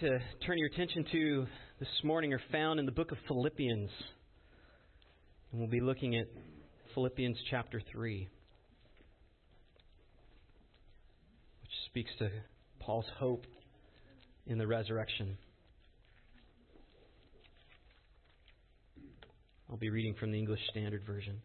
to turn your attention to this morning are found in the book of Philippians. And we'll be looking at Philippians chapter 3, which speaks to Paul's hope in the resurrection. I'll be reading from the English Standard Version.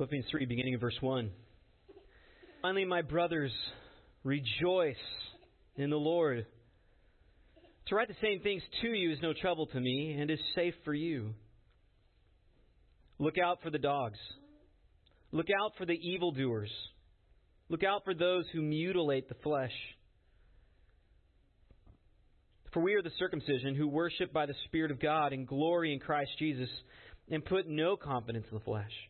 Philippians 3, beginning of verse 1. Finally, my brothers, rejoice in the Lord. To write the same things to you is no trouble to me and is safe for you. Look out for the dogs. Look out for the evildoers. Look out for those who mutilate the flesh. For we are the circumcision who worship by the Spirit of God and glory in Christ Jesus and put no confidence in the flesh.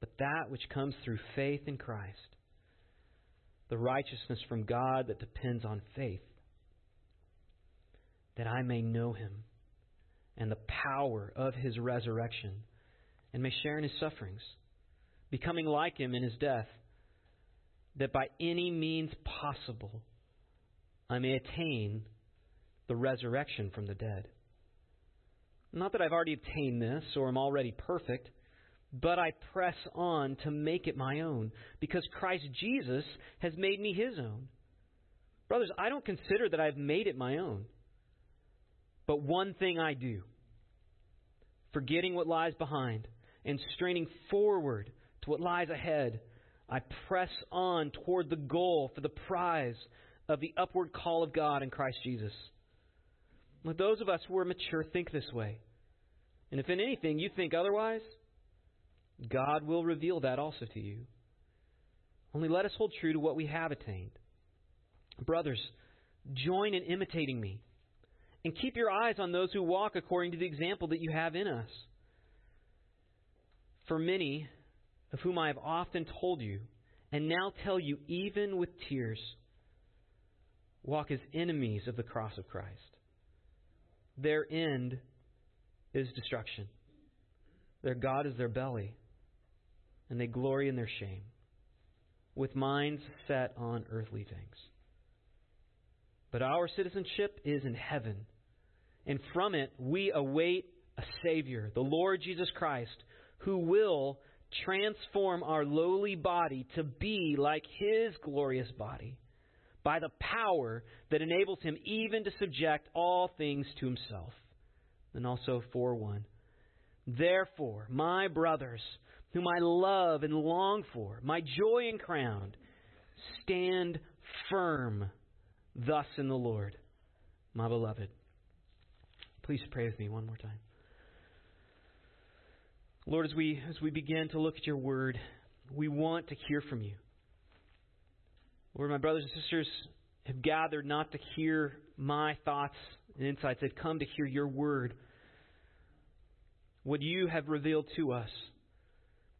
but that which comes through faith in Christ, the righteousness from God that depends on faith, that I may know him and the power of his resurrection, and may share in his sufferings, becoming like him in his death, that by any means possible I may attain the resurrection from the dead. Not that I've already obtained this or am already perfect but I press on to make it my own, because Christ Jesus has made me his own. Brothers, I don't consider that I've made it my own. But one thing I do, forgetting what lies behind and straining forward to what lies ahead, I press on toward the goal for the prize of the upward call of God in Christ Jesus. Let those of us who are mature think this way. And if in anything you think otherwise, God will reveal that also to you. Only let us hold true to what we have attained. Brothers, join in imitating me, and keep your eyes on those who walk according to the example that you have in us. For many, of whom I have often told you, and now tell you even with tears, walk as enemies of the cross of Christ. Their end is destruction. Their God is their belly and they glory in their shame, with minds set on earthly things. But our citizenship is in heaven, and from it we await a Savior, the Lord Jesus Christ, who will transform our lowly body to be like His glorious body by the power that enables Him even to subject all things to Himself. And also 4 1. Therefore, my brothers, whom I love and long for, my joy and crown. Stand firm thus in the Lord, my beloved. Please pray with me one more time. Lord, as we as we begin to look at your word, we want to hear from you. Lord, my brothers and sisters have gathered not to hear my thoughts and insights. They've come to hear your word. What you have revealed to us.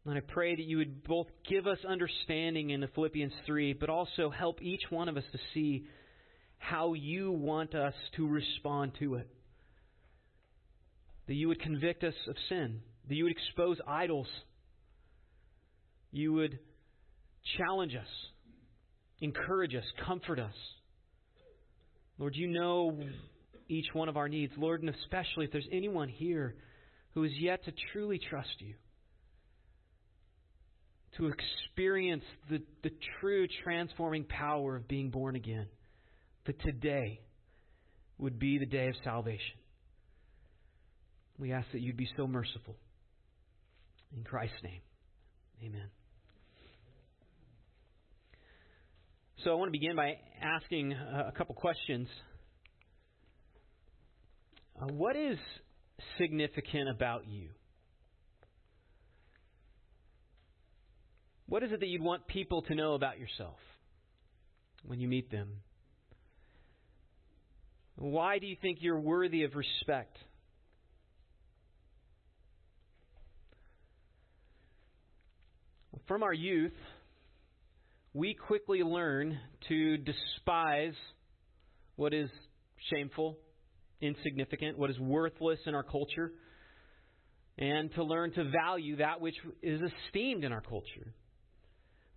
And I pray that you would both give us understanding in the Philippians 3, but also help each one of us to see how you want us to respond to it. That you would convict us of sin, that you would expose idols, you would challenge us, encourage us, comfort us. Lord, you know each one of our needs. Lord, and especially if there's anyone here who is yet to truly trust you, to experience the, the true transforming power of being born again, that today would be the day of salvation. We ask that you'd be so merciful. In Christ's name, amen. So I want to begin by asking a couple questions. Uh, what is significant about you? What is it that you'd want people to know about yourself when you meet them? Why do you think you're worthy of respect? From our youth, we quickly learn to despise what is shameful, insignificant, what is worthless in our culture, and to learn to value that which is esteemed in our culture.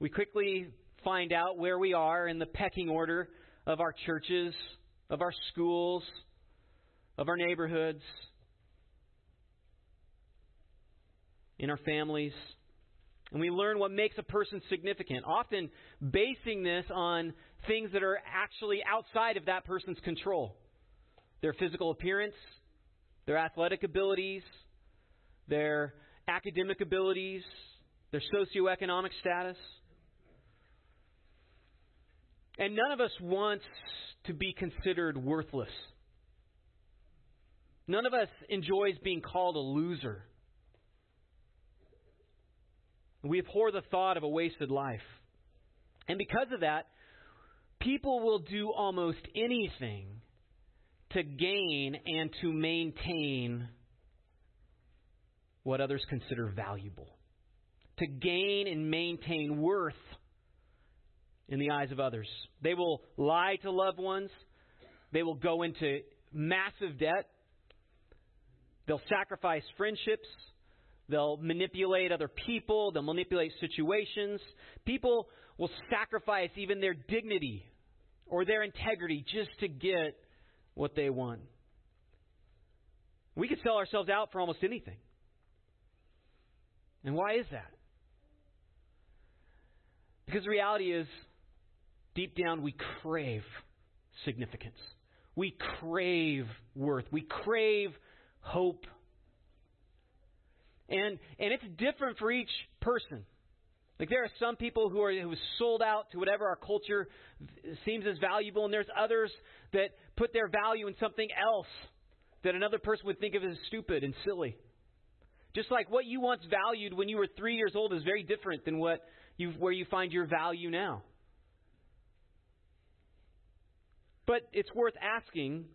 We quickly find out where we are in the pecking order of our churches, of our schools, of our neighborhoods, in our families. And we learn what makes a person significant, often basing this on things that are actually outside of that person's control their physical appearance, their athletic abilities, their academic abilities, their socioeconomic status. And none of us wants to be considered worthless. None of us enjoys being called a loser. We abhor the thought of a wasted life. And because of that, people will do almost anything to gain and to maintain what others consider valuable, to gain and maintain worth in the eyes of others. They will lie to loved ones, they will go into massive debt, they'll sacrifice friendships. They'll manipulate other people. They'll manipulate situations. People will sacrifice even their dignity or their integrity just to get what they want. We could sell ourselves out for almost anything. And why is that? Because the reality is, deep down, we crave significance. We crave worth. We crave hope. And, and it's different for each person. Like there are some people who are who sold out to whatever our culture seems as valuable, and there's others that put their value in something else that another person would think of as stupid and silly. Just like what you once valued when you were three years old is very different than what you where you find your value now. But it's worth asking,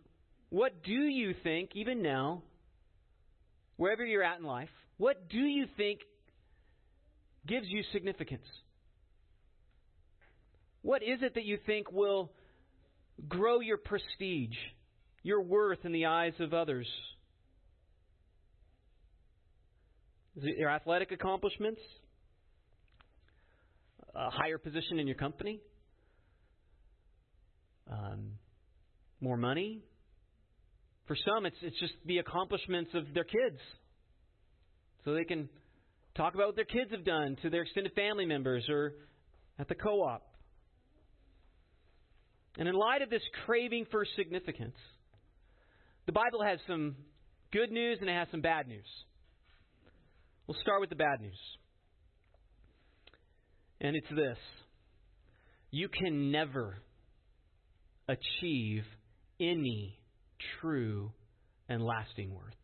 what do you think, even now, wherever you're at in life, what do you think gives you significance? What is it that you think will grow your prestige, your worth in the eyes of others? Is it your athletic accomplishments? A higher position in your company? Um, more money? For some, it's, it's just the accomplishments of their kids. So they can talk about what their kids have done to their extended family members or at the co op. And in light of this craving for significance, the Bible has some good news and it has some bad news. We'll start with the bad news. And it's this you can never achieve any true and lasting worth.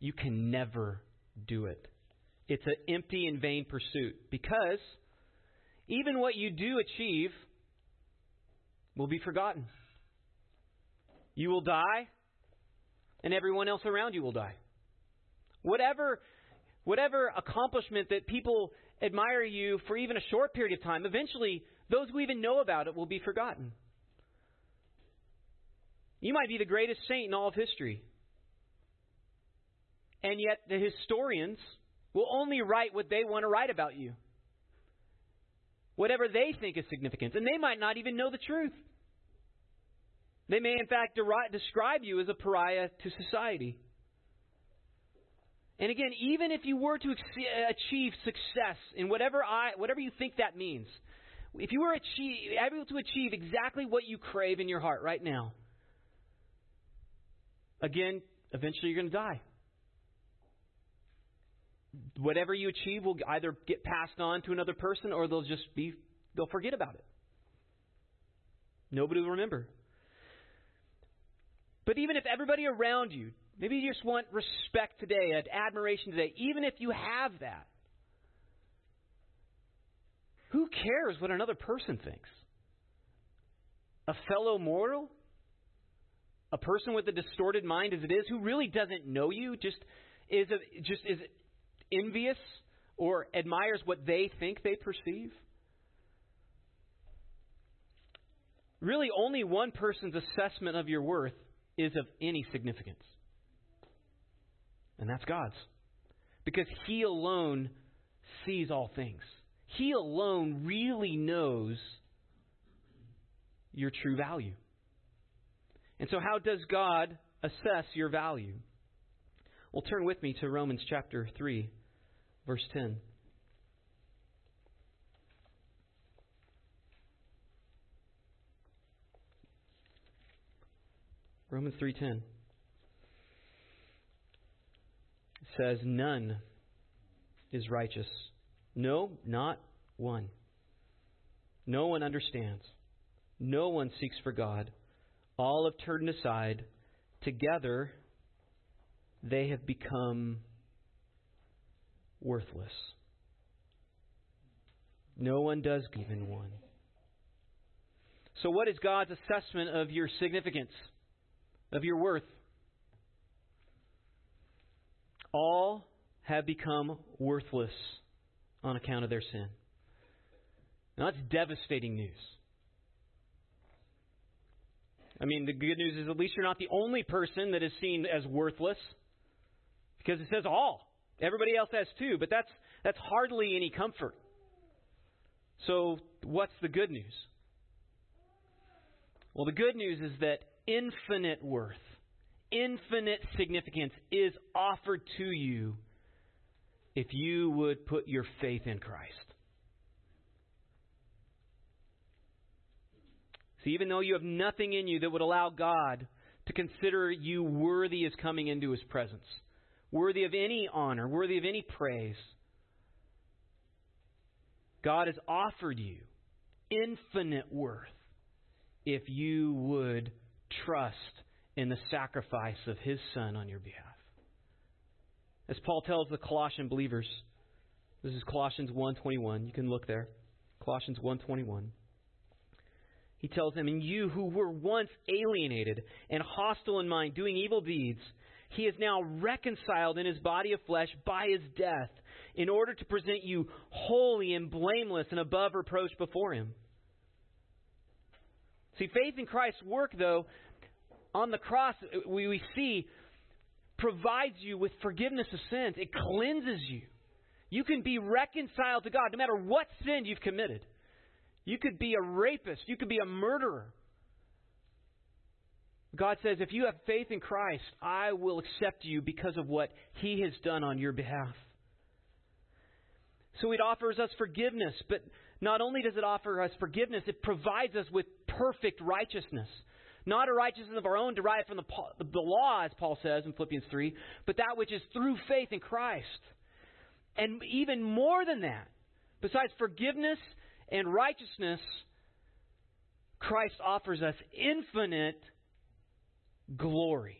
You can never do it. It's an empty and vain pursuit because even what you do achieve will be forgotten. You will die, and everyone else around you will die. Whatever, whatever accomplishment that people admire you for even a short period of time, eventually those who even know about it will be forgotten. You might be the greatest saint in all of history. And yet the historians will only write what they want to write about you. Whatever they think is significant. And they might not even know the truth. They may, in fact, deri- describe you as a pariah to society. And again, even if you were to achieve success in whatever I, whatever you think that means, if you were achieve, able to achieve exactly what you crave in your heart right now, again, eventually you're going to die. Whatever you achieve will either get passed on to another person or they'll just be, they'll forget about it. Nobody will remember. But even if everybody around you, maybe you just want respect today, admiration today, even if you have that, who cares what another person thinks? A fellow mortal? A person with a distorted mind as it is, who really doesn't know you, just is a, just is envious or admires what they think they perceive? Really, only one person's assessment of your worth is of any significance. And that's God's. Because He alone sees all things. He alone really knows your true value. And so, how does God assess your value? Well, turn with me to Romans chapter 3, verse 10. Romans 3:10 says none is righteous no, not one. No one understands. No one seeks for God. All have turned aside. Together, they have become worthless. No one does even one. So, what is God's assessment of your significance, of your worth? All have become worthless on account of their sin. Now, that's devastating news. I mean, the good news is at least you're not the only person that is seen as worthless, because it says all. Everybody else has too, but that's, that's hardly any comfort. So, what's the good news? Well, the good news is that infinite worth, infinite significance is offered to you if you would put your faith in Christ. See, even though you have nothing in you that would allow God to consider you worthy as coming into His presence, worthy of any honor, worthy of any praise, God has offered you infinite worth if you would trust in the sacrifice of His Son on your behalf. As Paul tells the Colossian believers, this is Colossians 1:21. You can look there. Colossians 1:21. He tells them, "And you who were once alienated and hostile in mind, doing evil deeds, he is now reconciled in his body of flesh by his death, in order to present you holy and blameless and above reproach before him." See, faith in Christ's work, though, on the cross, we, we see provides you with forgiveness of sins. It cleanses you. You can be reconciled to God no matter what sin you've committed. You could be a rapist. You could be a murderer. God says, if you have faith in Christ, I will accept you because of what He has done on your behalf. So it offers us forgiveness, but not only does it offer us forgiveness, it provides us with perfect righteousness. Not a righteousness of our own derived from the, the law, as Paul says in Philippians 3, but that which is through faith in Christ. And even more than that, besides forgiveness and righteousness, Christ offers us infinite glory,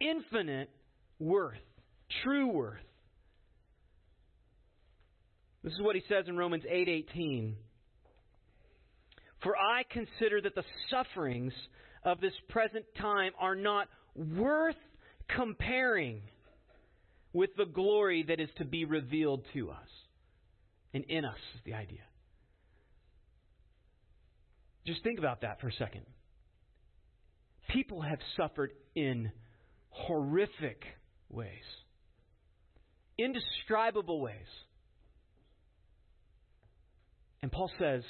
infinite worth, true worth. This is what he says in Romans 8:18. 8, for I consider that the sufferings of this present time are not worth comparing with the glory that is to be revealed to us. And in us is the idea. Just think about that for a second. People have suffered in horrific ways, indescribable ways. And Paul says,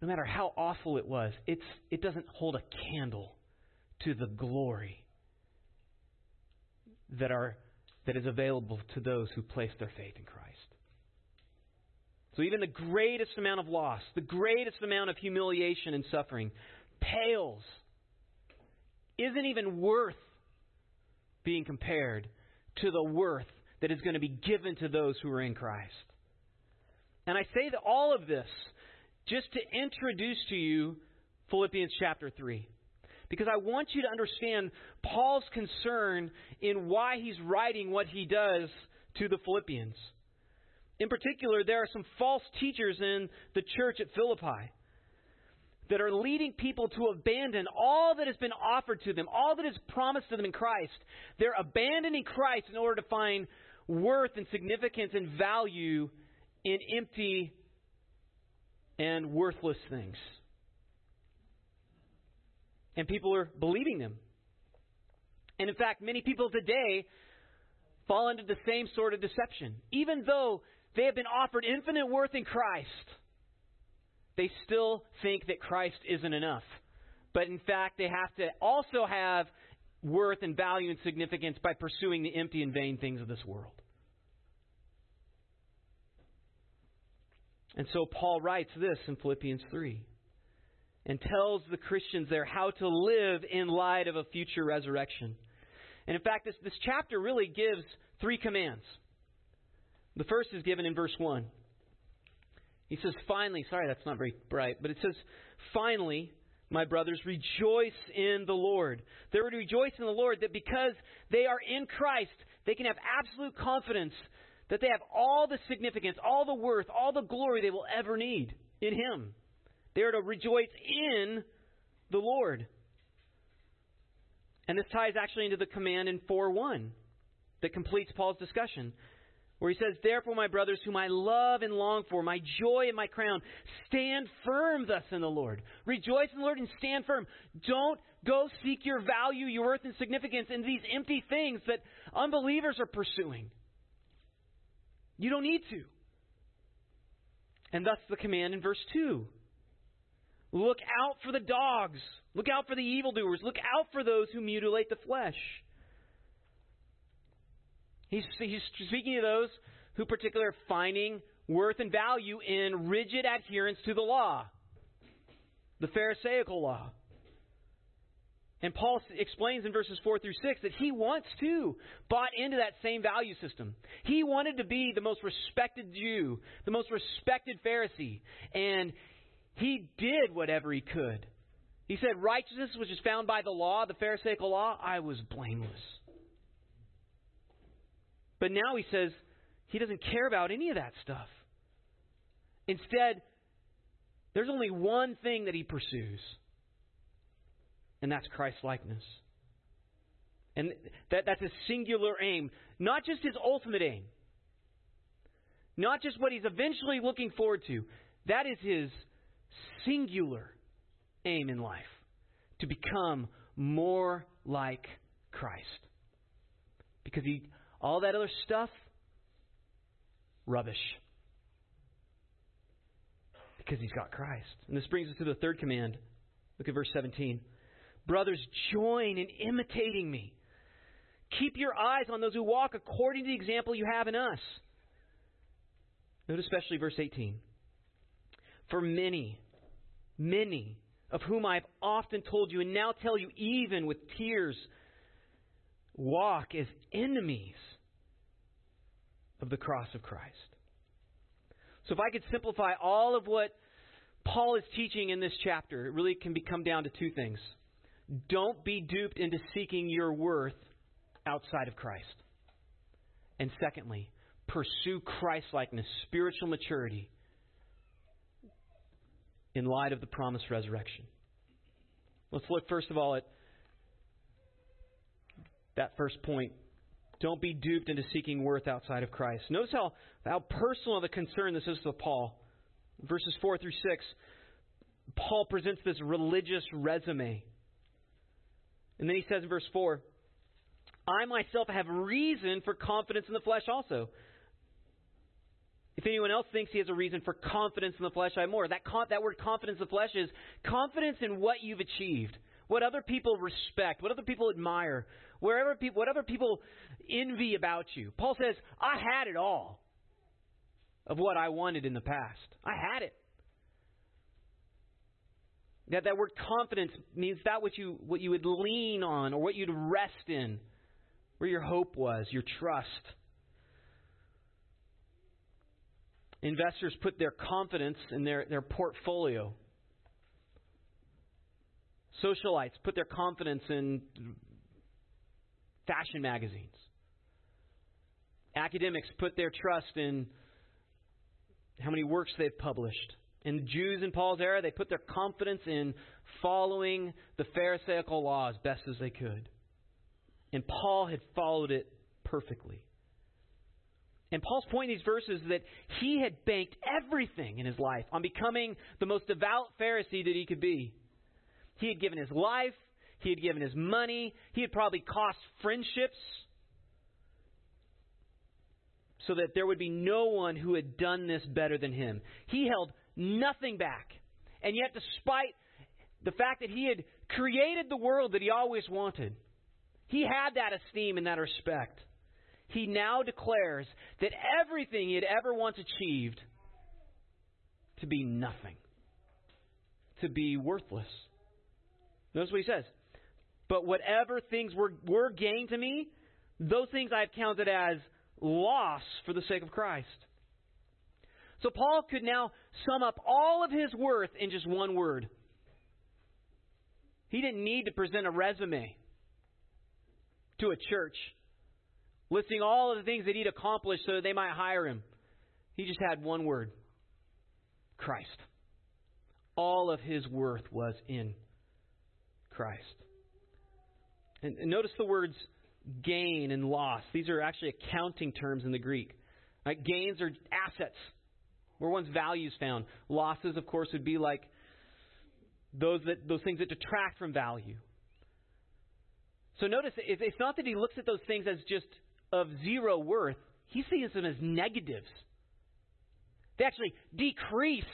no matter how awful it was, it's, it doesn't hold a candle to the glory that, are, that is available to those who place their faith in Christ. So even the greatest amount of loss, the greatest amount of humiliation and suffering, pales, isn't even worth being compared to the worth that is going to be given to those who are in Christ. And I say that all of this just to introduce to you Philippians chapter 3. Because I want you to understand Paul's concern in why he's writing what he does to the Philippians. In particular, there are some false teachers in the church at Philippi that are leading people to abandon all that has been offered to them, all that is promised to them in Christ. They're abandoning Christ in order to find worth and significance and value in empty and worthless things. And people are believing them. And in fact, many people today fall into the same sort of deception. Even though they have been offered infinite worth in Christ, they still think that Christ isn't enough. But in fact, they have to also have worth and value and significance by pursuing the empty and vain things of this world. And so Paul writes this in Philippians 3 and tells the Christians there how to live in light of a future resurrection. And in fact, this, this chapter really gives three commands. The first is given in verse 1. He says, finally, sorry, that's not very bright, but it says, finally, my brothers, rejoice in the Lord. They are to rejoice in the Lord that because they are in Christ, they can have absolute confidence that they have all the significance, all the worth, all the glory they will ever need in Him. They are to rejoice in the Lord. And this ties actually into the command in 4 1 that completes Paul's discussion, where he says, Therefore, my brothers, whom I love and long for, my joy and my crown, stand firm thus in the Lord. Rejoice in the Lord and stand firm. Don't go seek your value, your worth, and significance in these empty things that unbelievers are pursuing. You don't need to. And thus the command in verse 2. Look out for the dogs. Look out for the evildoers. Look out for those who mutilate the flesh. He's, he's speaking to those who particularly are finding worth and value in rigid adherence to the law, the Pharisaical law. And Paul explains in verses 4 through 6 that he wants to bought into that same value system. He wanted to be the most respected Jew, the most respected Pharisee, and he did whatever he could. He said, Righteousness which is found by the law, the Pharisaical law, I was blameless. But now he says he doesn't care about any of that stuff. Instead, there's only one thing that he pursues and that's Christ likeness. And that, that's a singular aim, not just his ultimate aim, not just what he's eventually looking forward to. That is his singular aim in life to become more like Christ. Because he, all that other stuff, rubbish. Because he's got Christ. And this brings us to the third command. Look at verse 17. Brothers, join in imitating me. Keep your eyes on those who walk according to the example you have in us. Note especially verse 18. For many, many of whom I have often told you and now tell you even with tears, walk as enemies of the cross of Christ. So if I could simplify all of what Paul is teaching in this chapter, it really can be come down to two things. Don't be duped into seeking your worth outside of Christ. And secondly, pursue Christlikeness, spiritual maturity, in light of the promised resurrection. Let's look first of all at that first point. Don't be duped into seeking worth outside of Christ. Notice how, how personal the concern this is to Paul. Verses 4 through 6, Paul presents this religious resume and then he says in verse 4 I myself have reason for confidence in the flesh also. If anyone else thinks he has a reason for confidence in the flesh, I more. That, con- that word confidence in the flesh is confidence in what you've achieved, what other people respect, what other people admire, wherever people, what other people envy about you. Paul says, I had it all of what I wanted in the past. I had it. That that word confidence means that what you what you would lean on or what you'd rest in, where your hope was, your trust. Investors put their confidence in their, their portfolio. Socialites put their confidence in fashion magazines. Academics put their trust in how many works they've published. And the Jews in Paul's era, they put their confidence in following the Pharisaical law as best as they could. And Paul had followed it perfectly. And Paul's point in these verses is that he had banked everything in his life on becoming the most devout Pharisee that he could be. He had given his life, he had given his money, he had probably cost friendships so that there would be no one who had done this better than him. He held nothing back. And yet, despite the fact that he had created the world that he always wanted, he had that esteem and that respect. He now declares that everything he had ever once achieved to be nothing, to be worthless. Notice what he says. But whatever things were, were gain to me, those things I have counted as loss for the sake of Christ. So Paul could now sum up all of his worth in just one word. He didn't need to present a resume to a church listing all of the things that he'd accomplished so that they might hire him. He just had one word Christ. All of his worth was in Christ. And, and notice the words gain and loss. These are actually accounting terms in the Greek. Right? Gains are assets, where one's value is found. Losses, of course, would be like those that those things that detract from value. So notice it's not that he looks at those things as just of zero worth. He sees them as negatives. They actually decrease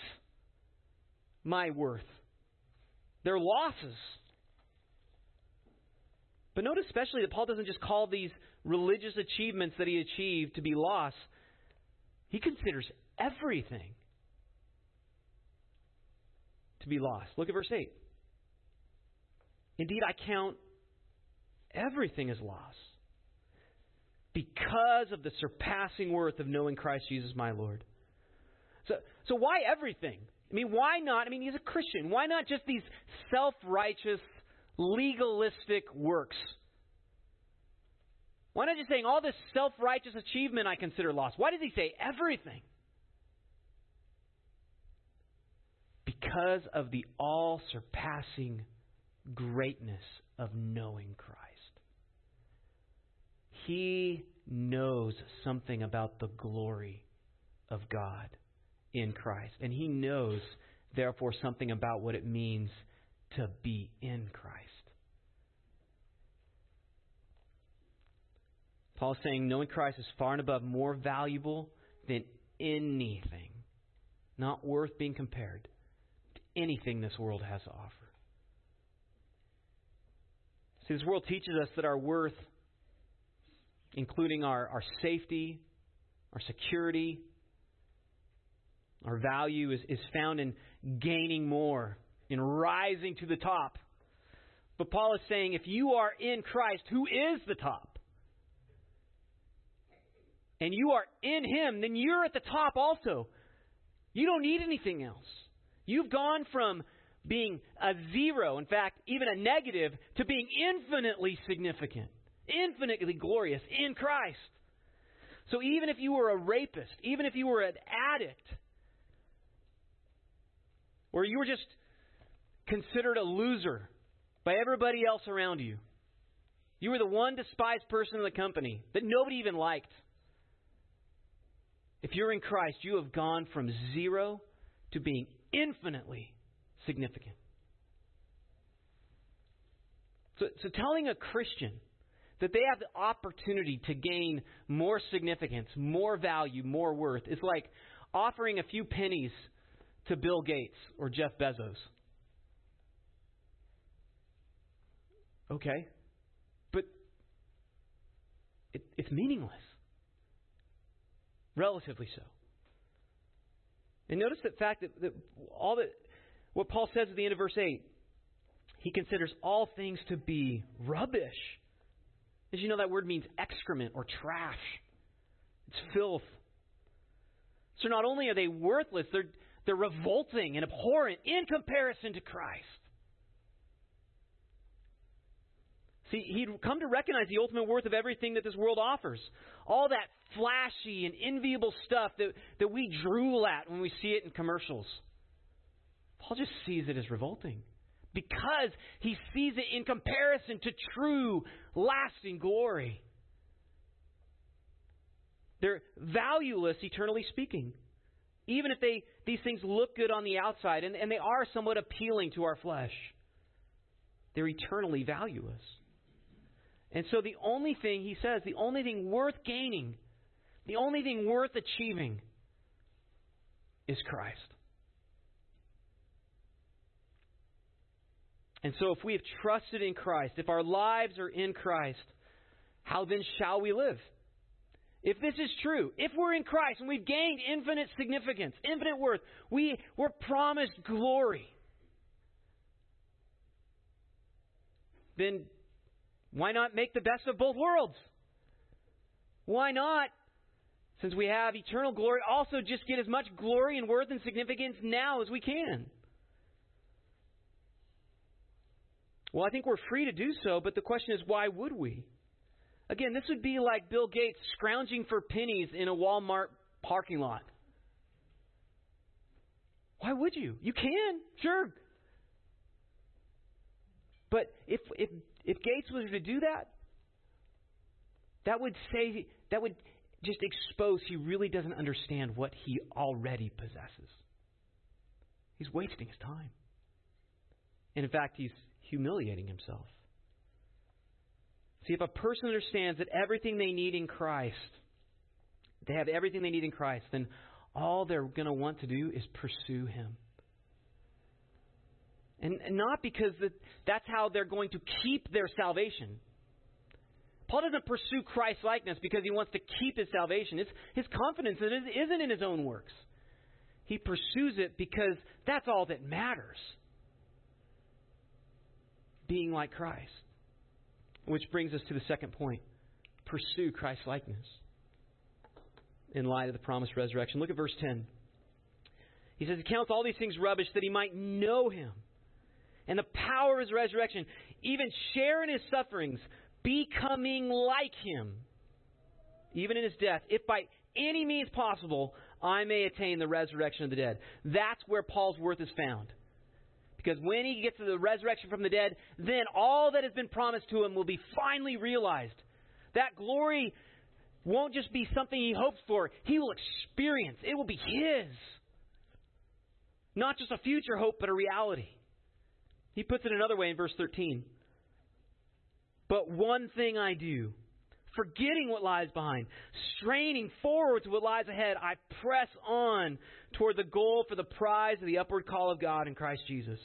my worth. They're losses. But notice especially that Paul doesn't just call these religious achievements that he achieved to be loss. He considers everything to be lost. Look at verse 8. Indeed, I count everything as loss because of the surpassing worth of knowing Christ Jesus my Lord. So, so why everything? I mean, why not? I mean, he's a Christian. Why not just these self righteous legalistic works. Why not just saying all this self righteous achievement I consider lost? Why does he say everything? Because of the all surpassing greatness of knowing Christ. He knows something about the glory of God in Christ. And he knows, therefore, something about what it means to be in Christ. Paul is saying knowing Christ is far and above more valuable than anything, not worth being compared to anything this world has to offer. See, this world teaches us that our worth, including our, our safety, our security, our value, is, is found in gaining more, in rising to the top. But Paul is saying if you are in Christ, who is the top, and you are in Him, then you're at the top also. You don't need anything else. You've gone from being a zero, in fact, even a negative, to being infinitely significant, infinitely glorious in Christ. So even if you were a rapist, even if you were an addict, or you were just considered a loser by everybody else around you. You were the one despised person in the company that nobody even liked. If you're in Christ, you have gone from zero to being infinitely significant. So, so telling a Christian that they have the opportunity to gain more significance, more value, more worth. It's like offering a few pennies to Bill Gates or Jeff Bezos. Okay, but it, it's meaningless. Relatively so. And notice the fact that, that all that what Paul says at the end of verse 8, he considers all things to be rubbish. As you know, that word means excrement or trash. It's filth. So not only are they worthless, they're, they're revolting and abhorrent in comparison to Christ. See, he'd come to recognize the ultimate worth of everything that this world offers. All that flashy and enviable stuff that, that we drool at when we see it in commercials. Paul just sees it as revolting because he sees it in comparison to true, lasting glory. They're valueless, eternally speaking. Even if they, these things look good on the outside, and, and they are somewhat appealing to our flesh, they're eternally valueless. And so the only thing, he says, the only thing worth gaining, the only thing worth achieving is Christ. And so if we have trusted in Christ, if our lives are in Christ, how then shall we live? If this is true, if we're in Christ and we've gained infinite significance, infinite worth, we, we're promised glory, then why not make the best of both worlds? Why not, since we have eternal glory, also just get as much glory and worth and significance now as we can? Well, I think we're free to do so, but the question is, why would we? Again, this would be like Bill Gates scrounging for pennies in a Walmart parking lot. Why would you? You can, sure. But if if if Gates was to do that, that would say that would just expose he really doesn't understand what he already possesses. He's wasting his time. And in fact, he's humiliating himself. See, if a person understands that everything they need in Christ, they have everything they need in Christ, then all they're going to want to do is pursue Him. And, not because that, that's how they're going to keep their salvation. Paul doesn't pursue Christ likeness because he wants to keep his salvation. His, his confidence isn't in his own works. He pursues it because that's all that matters. Being like Christ. Which brings us to the second point pursue Christ likeness in light of the promised resurrection. Look at verse 10. He says, He counts all these things rubbish that he might know him and the power of his resurrection, even share in his sufferings, becoming like him, even in his death, if by any means possible I may attain the resurrection of the dead. That's where Paul's worth is found. Because when he gets to the resurrection from the dead, then all that has been promised to him will be finally realized. That glory won't just be something he hopes for, he will experience. It will be his. Not just a future hope, but a reality. He puts it another way in verse 13. But one thing I do, forgetting what lies behind, straining forward to what lies ahead, I press on toward the goal for the prize of the upward call of God in Christ Jesus.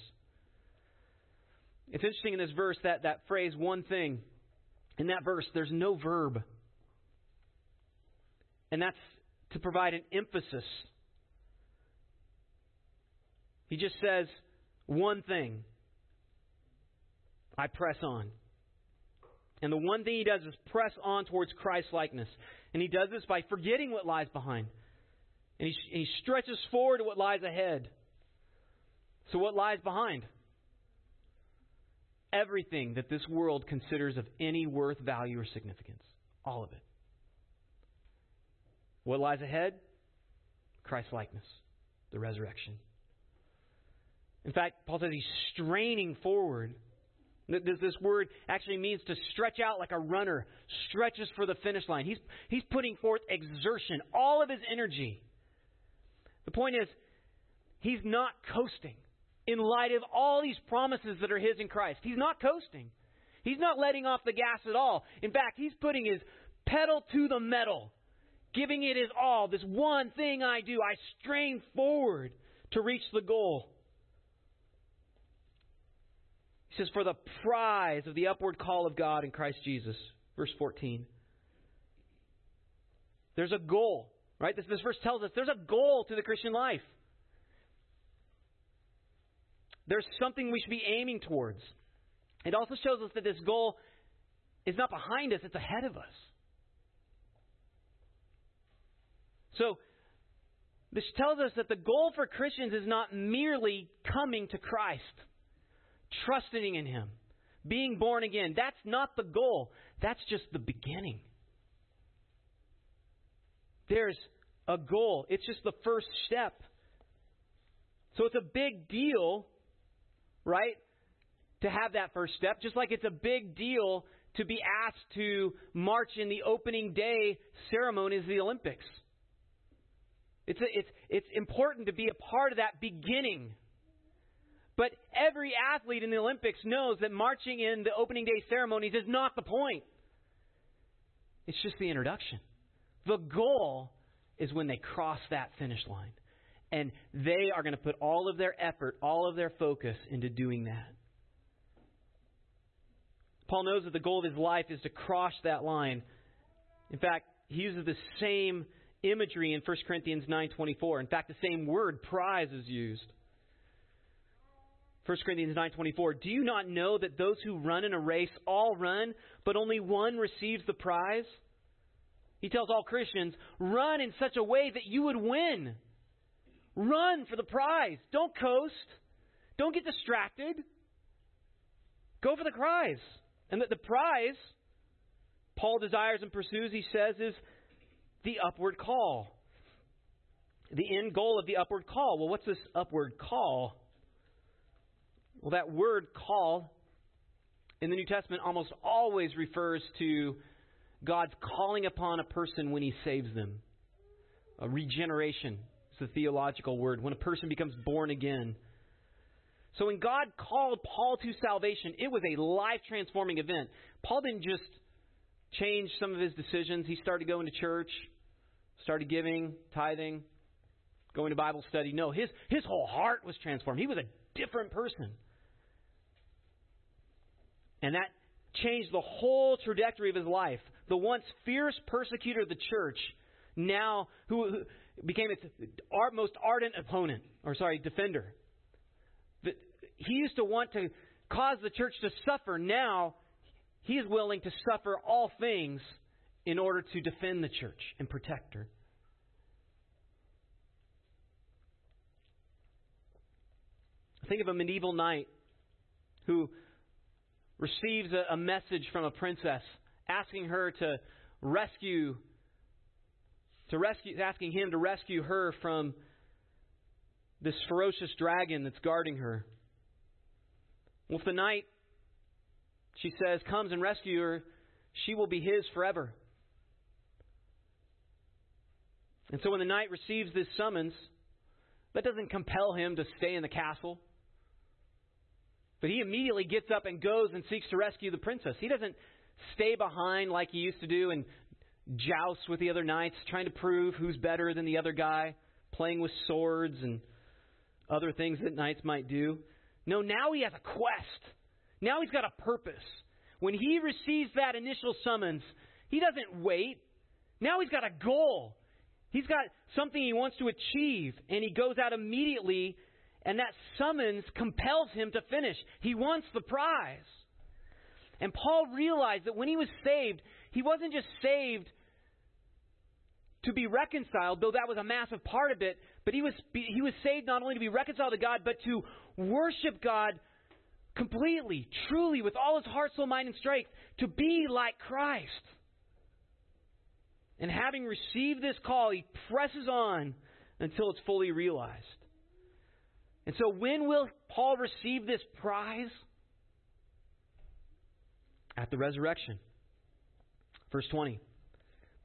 It's interesting in this verse that that phrase, one thing, in that verse, there's no verb. And that's to provide an emphasis. He just says, one thing. I press on. And the one thing he does is press on towards Christ likeness. And he does this by forgetting what lies behind. And he, he stretches forward to what lies ahead. So, what lies behind? Everything that this world considers of any worth, value, or significance. All of it. What lies ahead? Christ likeness, the resurrection. In fact, Paul says he's straining forward this word actually means to stretch out like a runner stretches for the finish line. He's, he's putting forth exertion, all of his energy. The point is, he's not coasting in light of all these promises that are his in Christ. He's not coasting. He's not letting off the gas at all. In fact, he's putting his pedal to the metal, giving it his all. This one thing I do, I strain forward to reach the goal. He says, For the prize of the upward call of God in Christ Jesus. Verse 14. There's a goal, right? This, this verse tells us there's a goal to the Christian life. There's something we should be aiming towards. It also shows us that this goal is not behind us, it's ahead of us. So, this tells us that the goal for Christians is not merely coming to Christ, trusting in Him, being born again. That's not the goal, that's just the beginning. There's a goal, it's just the first step. So, it's a big deal, right, to have that first step, just like it's a big deal to be asked to march in the opening day ceremonies of the Olympics. It's, a, it's, it's important to be a part of that beginning. But every athlete in the Olympics knows that marching in the opening day ceremonies is not the point. It's just the introduction. The goal is when they cross that finish line. And they are going to put all of their effort, all of their focus into doing that. Paul knows that the goal of his life is to cross that line. In fact, he uses the same imagery in 1 Corinthians 9:24. In fact, the same word prize is used. 1 Corinthians 9:24 Do you not know that those who run in a race all run, but only one receives the prize? He tells all Christians, run in such a way that you would win. Run for the prize. Don't coast. Don't get distracted. Go for the prize. And that the prize Paul desires and pursues, he says, is the upward call. The end goal of the upward call. Well, what's this upward call? Well, that word call in the New Testament almost always refers to God's calling upon a person when he saves them. A regeneration is the theological word. When a person becomes born again. So when God called Paul to salvation, it was a life transforming event. Paul didn't just change some of his decisions. He started going to church, started giving, tithing, going to Bible study. No, his, his whole heart was transformed. He was a different person. And that changed the whole trajectory of his life. The once fierce persecutor of the church, now who, who became its most ardent opponent, or sorry, defender he used to want to cause the church to suffer. Now, he is willing to suffer all things in order to defend the church and protect her. Think of a medieval knight who receives a, a message from a princess asking her to rescue to rescue asking him to rescue her from this ferocious dragon that's guarding her. Well, if the knight, she says, comes and rescue her, she will be his forever. And so when the knight receives this summons, that doesn't compel him to stay in the castle. But he immediately gets up and goes and seeks to rescue the princess. He doesn't stay behind like he used to do and joust with the other knights, trying to prove who's better than the other guy, playing with swords and other things that knights might do. No, now he has a quest. Now he's got a purpose. When he receives that initial summons, he doesn't wait. Now he's got a goal. He's got something he wants to achieve, and he goes out immediately, and that summons compels him to finish. He wants the prize. And Paul realized that when he was saved, he wasn't just saved to be reconciled, though that was a massive part of it, but he was, he was saved not only to be reconciled to God, but to worship God completely, truly, with all his heart, soul, mind, and strength, to be like Christ. And having received this call, he presses on until it's fully realized. And so, when will Paul receive this prize? At the resurrection. Verse 20.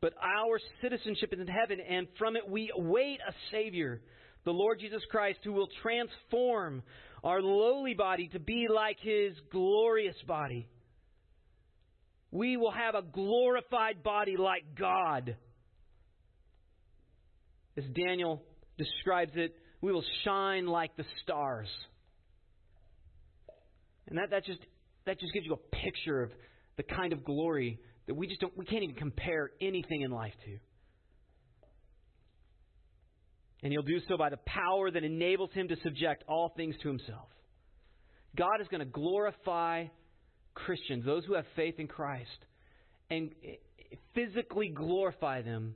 But our citizenship is in heaven, and from it we await a Savior, the Lord Jesus Christ, who will transform our lowly body to be like his glorious body. We will have a glorified body like God. As Daniel describes it, we will shine like the stars. And that, that just that just gives you a picture of the kind of glory that we just don't we can't even compare anything in life to. And he'll do so by the power that enables him to subject all things to himself. God is going to glorify Christians, those who have faith in Christ, and physically glorify them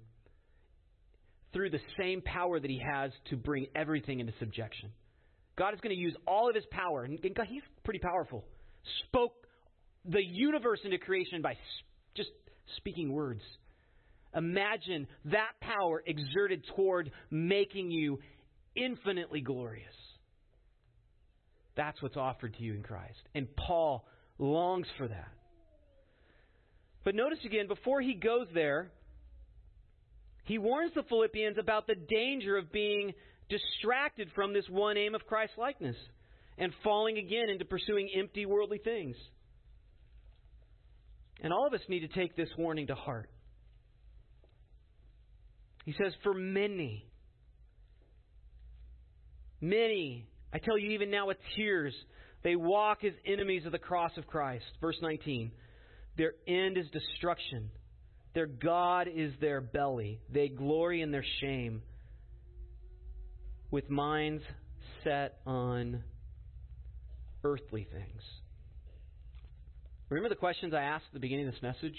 through the same power that he has to bring everything into subjection. God is going to use all of his power, and God, he's pretty powerful. Spoke the universe into creation by just speaking words. Imagine that power exerted toward making you infinitely glorious. That's what's offered to you in Christ. And Paul longs for that. But notice again, before he goes there, he warns the Philippians about the danger of being distracted from this one aim of Christ likeness and falling again into pursuing empty worldly things. And all of us need to take this warning to heart. He says, For many, many, I tell you even now with tears, they walk as enemies of the cross of Christ. Verse 19. Their end is destruction. Their God is their belly. They glory in their shame with minds set on earthly things. Remember the questions I asked at the beginning of this message?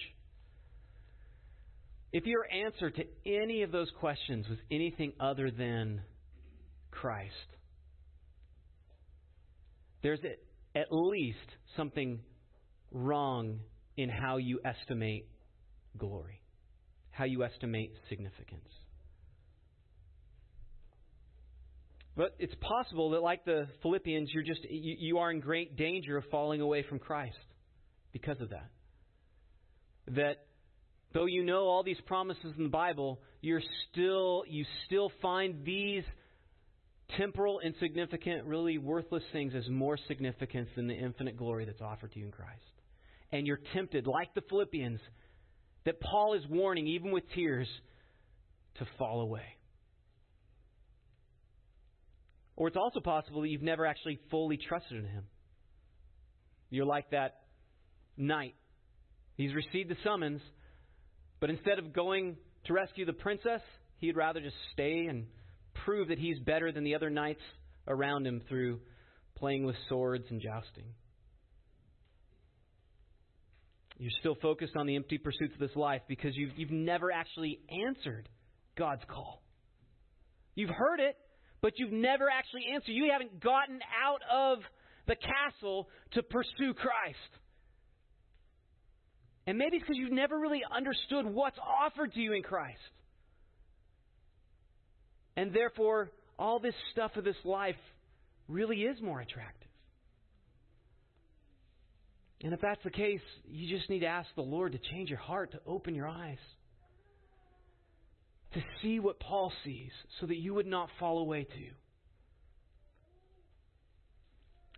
If your answer to any of those questions was anything other than Christ, there's at least something wrong in how you estimate glory, how you estimate significance. But it's possible that, like the Philippians, you're just you, you are in great danger of falling away from Christ because of that. That though you know all these promises in the Bible, you're still you still find these temporal, insignificant, really worthless things as more significant than the infinite glory that's offered to you in Christ. And you're tempted, like the Philippians, that Paul is warning, even with tears, to fall away. Or it's also possible that you've never actually fully trusted in him. You're like that knight. He's received the summons, but instead of going to rescue the princess, he'd rather just stay and prove that he's better than the other knights around him through playing with swords and jousting. You're still focused on the empty pursuits of this life because you've, you've never actually answered God's call. You've heard it, but you've never actually answered. You haven't gotten out of the castle to pursue Christ. And maybe it's because you've never really understood what's offered to you in Christ. And therefore, all this stuff of this life really is more attractive. And if that's the case, you just need to ask the Lord to change your heart, to open your eyes, to see what Paul sees, so that you would not fall away too.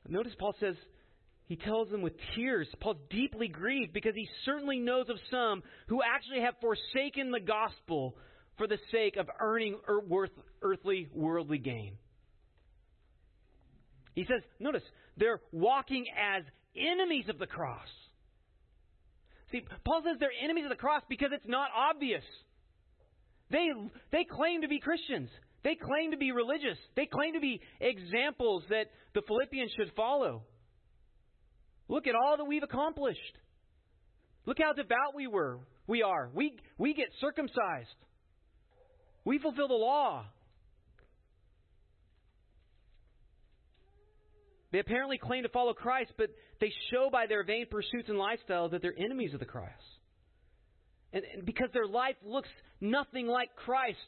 Notice Paul says, he tells them with tears. Paul's deeply grieved because he certainly knows of some who actually have forsaken the gospel for the sake of earning worth earthly, worldly gain. He says, notice, they're walking as enemies of the cross. See, Paul says they're enemies of the cross because it's not obvious. They, they claim to be Christians. They claim to be religious. They claim to be examples that the Philippians should follow. Look at all that we've accomplished. Look how devout we were. We are. We, we get circumcised. We fulfill the law. They apparently claim to follow Christ, but they show by their vain pursuits and lifestyle that they're enemies of the cross. And, and because their life looks nothing like Christ's.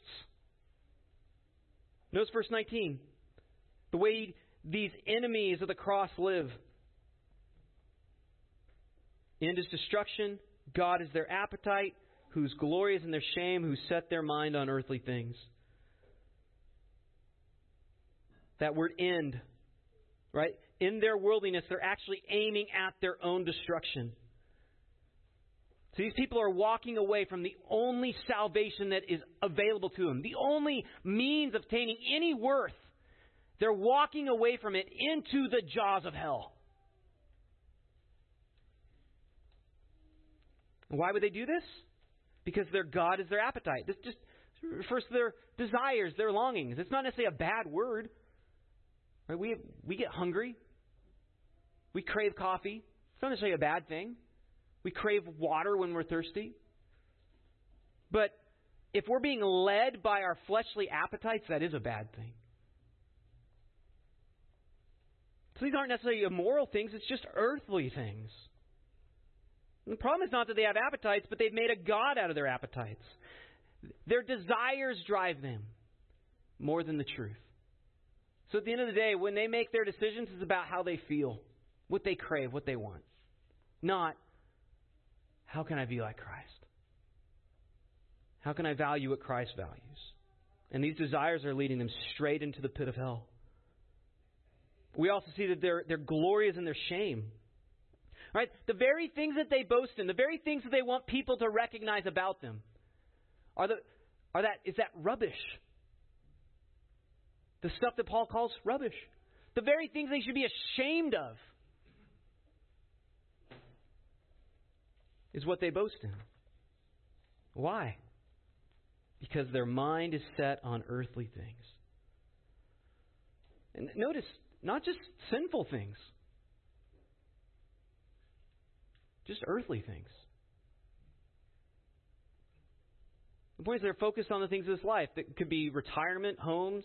Notice verse 19. The way these enemies of the cross live. End is destruction. God is their appetite, whose glory is in their shame, who set their mind on earthly things. That word end right? In their worldliness, they're actually aiming at their own destruction. So these people are walking away from the only salvation that is available to them, the only means of obtaining any worth. They're walking away from it into the jaws of hell. Why would they do this? Because their God is their appetite. This just refers to their desires, their longings. It's not necessarily a bad word. Right? We, we get hungry. We crave coffee. It's not necessarily a bad thing. We crave water when we're thirsty. But if we're being led by our fleshly appetites, that is a bad thing. So these aren't necessarily immoral things, it's just earthly things. And the problem is not that they have appetites, but they've made a God out of their appetites. Their desires drive them more than the truth. So at the end of the day, when they make their decisions, it's about how they feel, what they crave, what they want. Not, how can I be like Christ? How can I value what Christ values? And these desires are leading them straight into the pit of hell. We also see that their, their glory is in their shame. Right? The very things that they boast in, the very things that they want people to recognize about them, are, the, are that, is that rubbish. The stuff that Paul calls rubbish. The very things they should be ashamed of is what they boast in. Why? Because their mind is set on earthly things. And notice, not just sinful things, just earthly things. The point is they're focused on the things of this life. That could be retirement, homes,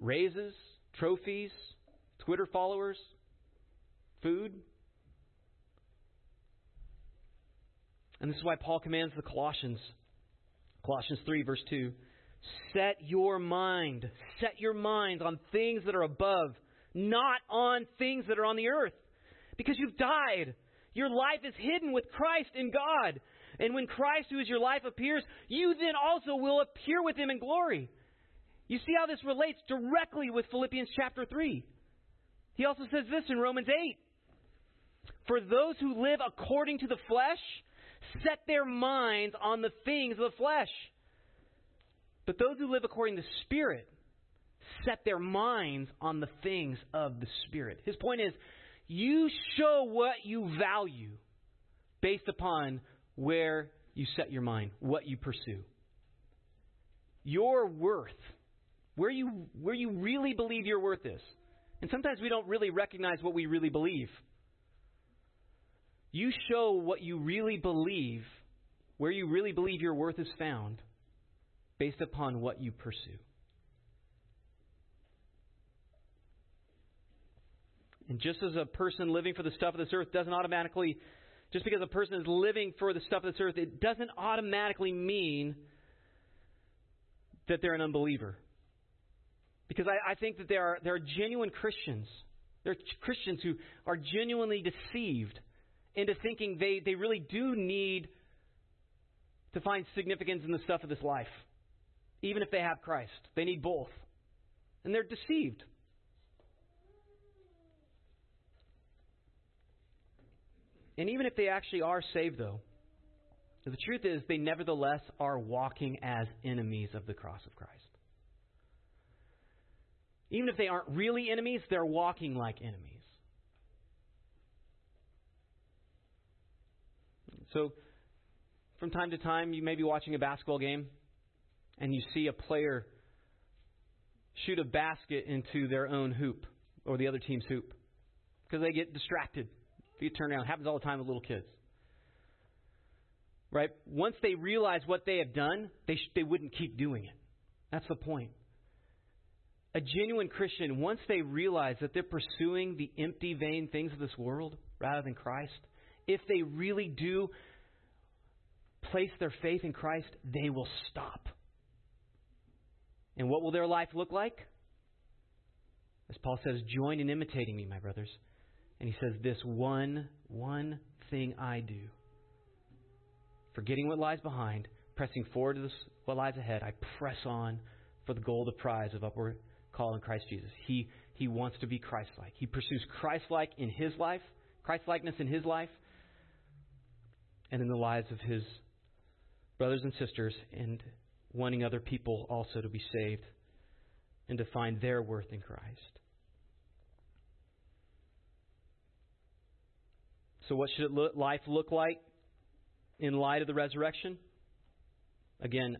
raises, trophies, Twitter followers, food. And this is why Paul commands the Colossians, Colossians 3, verse 2 set your mind, set your mind on things that are above, not on things that are on the earth. Because you've died. Your life is hidden with Christ in God. And when Christ, who is your life, appears, you then also will appear with him in glory. You see how this relates directly with Philippians chapter 3. He also says this in Romans 8 For those who live according to the flesh set their minds on the things of the flesh. But those who live according to the Spirit set their minds on the things of the Spirit. His point is, you show what you value based upon where you set your mind, what you pursue. Your worth, where you, where you really believe your worth is. And sometimes we don't really recognize what we really believe. You show what you really believe, where you really believe your worth is found, based upon what you pursue. And just as a person living for the stuff of this earth doesn't automatically just because a person is living for the stuff of this earth, it doesn't automatically mean that they're an unbeliever. Because I, I think that there are, there are genuine Christians. There are Christians who are genuinely deceived into thinking they, they really do need to find significance in the stuff of this life, even if they have Christ. They need both. And they're deceived. And even if they actually are saved, though, the truth is they nevertheless are walking as enemies of the cross of Christ. Even if they aren't really enemies, they're walking like enemies. So, from time to time, you may be watching a basketball game and you see a player shoot a basket into their own hoop or the other team's hoop because they get distracted. You turn around, it happens all the time with little kids. Right? Once they realize what they have done, they, sh- they wouldn't keep doing it. That's the point. A genuine Christian, once they realize that they're pursuing the empty, vain things of this world rather than Christ, if they really do place their faith in Christ, they will stop. And what will their life look like? As Paul says, join in imitating me, my brothers. And he says, This one, one thing I do. Forgetting what lies behind, pressing forward to this, what lies ahead, I press on for the goal, the prize of upward call in Christ Jesus. He, he wants to be Christ like. He pursues Christ like in his life, Christ likeness in his life. and in the lives of his brothers and sisters, and wanting other people also to be saved and to find their worth in Christ. So, what should look, life look like in light of the resurrection? Again,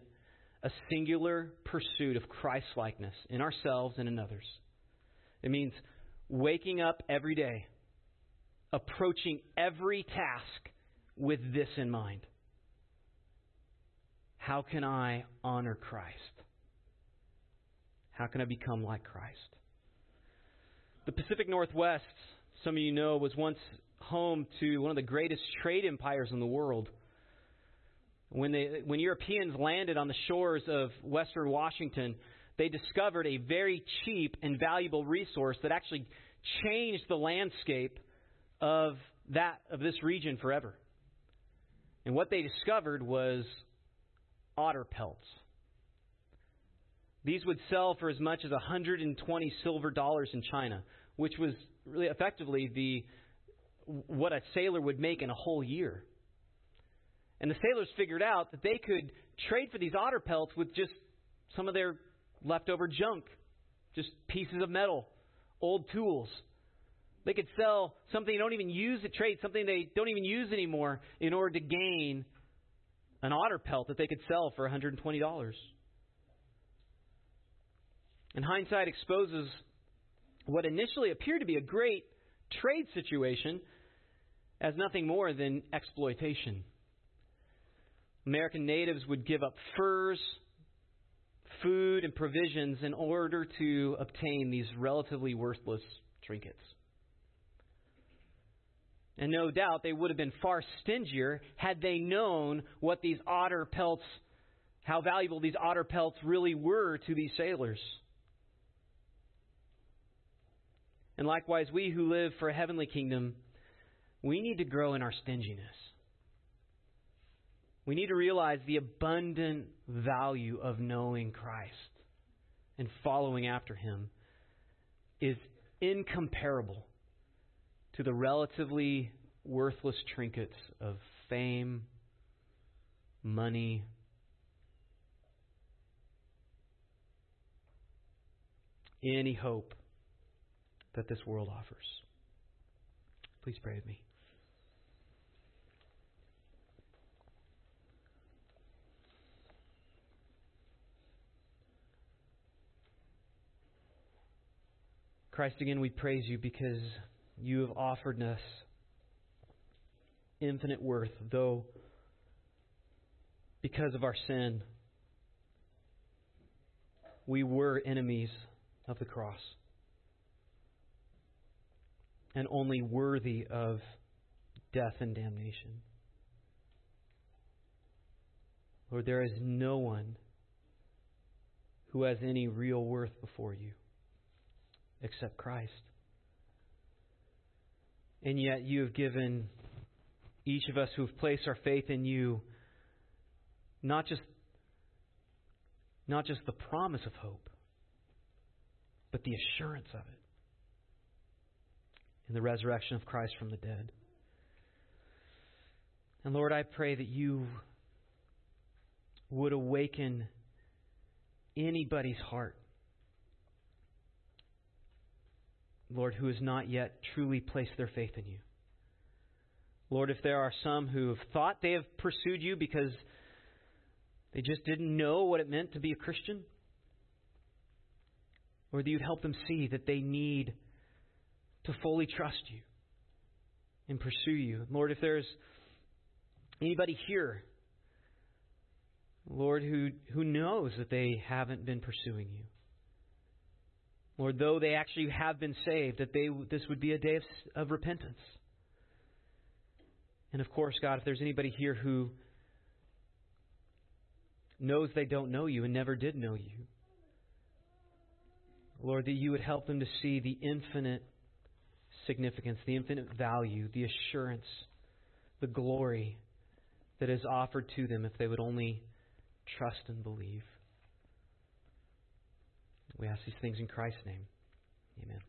a singular pursuit of Christ likeness in ourselves and in others. It means waking up every day, approaching every task with this in mind How can I honor Christ? How can I become like Christ? The Pacific Northwest, some of you know, was once home to one of the greatest trade empires in the world. When, they, when Europeans landed on the shores of western Washington, they discovered a very cheap and valuable resource that actually changed the landscape of that of this region forever. And what they discovered was otter pelts. These would sell for as much as 120 silver dollars in China, which was really effectively the what a sailor would make in a whole year. And the sailors figured out that they could trade for these otter pelts with just some of their leftover junk, just pieces of metal, old tools. They could sell something they don't even use to trade, something they don't even use anymore, in order to gain an otter pelt that they could sell for $120. And hindsight exposes what initially appeared to be a great trade situation as nothing more than exploitation. American natives would give up furs, food, and provisions in order to obtain these relatively worthless trinkets. And no doubt they would have been far stingier had they known what these otter pelts, how valuable these otter pelts really were to these sailors. And likewise, we who live for a heavenly kingdom, we need to grow in our stinginess. We need to realize the abundant value of knowing Christ and following after Him is incomparable to the relatively worthless trinkets of fame, money, any hope that this world offers. Please pray with me. Christ, again, we praise you because you have offered us infinite worth, though because of our sin, we were enemies of the cross and only worthy of death and damnation. Lord, there is no one who has any real worth before you except Christ. And yet you have given each of us who have placed our faith in you not just not just the promise of hope, but the assurance of it in the resurrection of Christ from the dead. And Lord, I pray that you would awaken anybody's heart Lord, who has not yet truly placed their faith in you. Lord, if there are some who have thought they have pursued you because they just didn't know what it meant to be a Christian, Lord, that you'd help them see that they need to fully trust you and pursue you. Lord, if there's anybody here, Lord, who, who knows that they haven't been pursuing you, Lord, though they actually have been saved, that they, this would be a day of, of repentance. And of course, God, if there's anybody here who knows they don't know you and never did know you, Lord, that you would help them to see the infinite significance, the infinite value, the assurance, the glory that is offered to them if they would only trust and believe. We ask these things in Christ's name. Amen.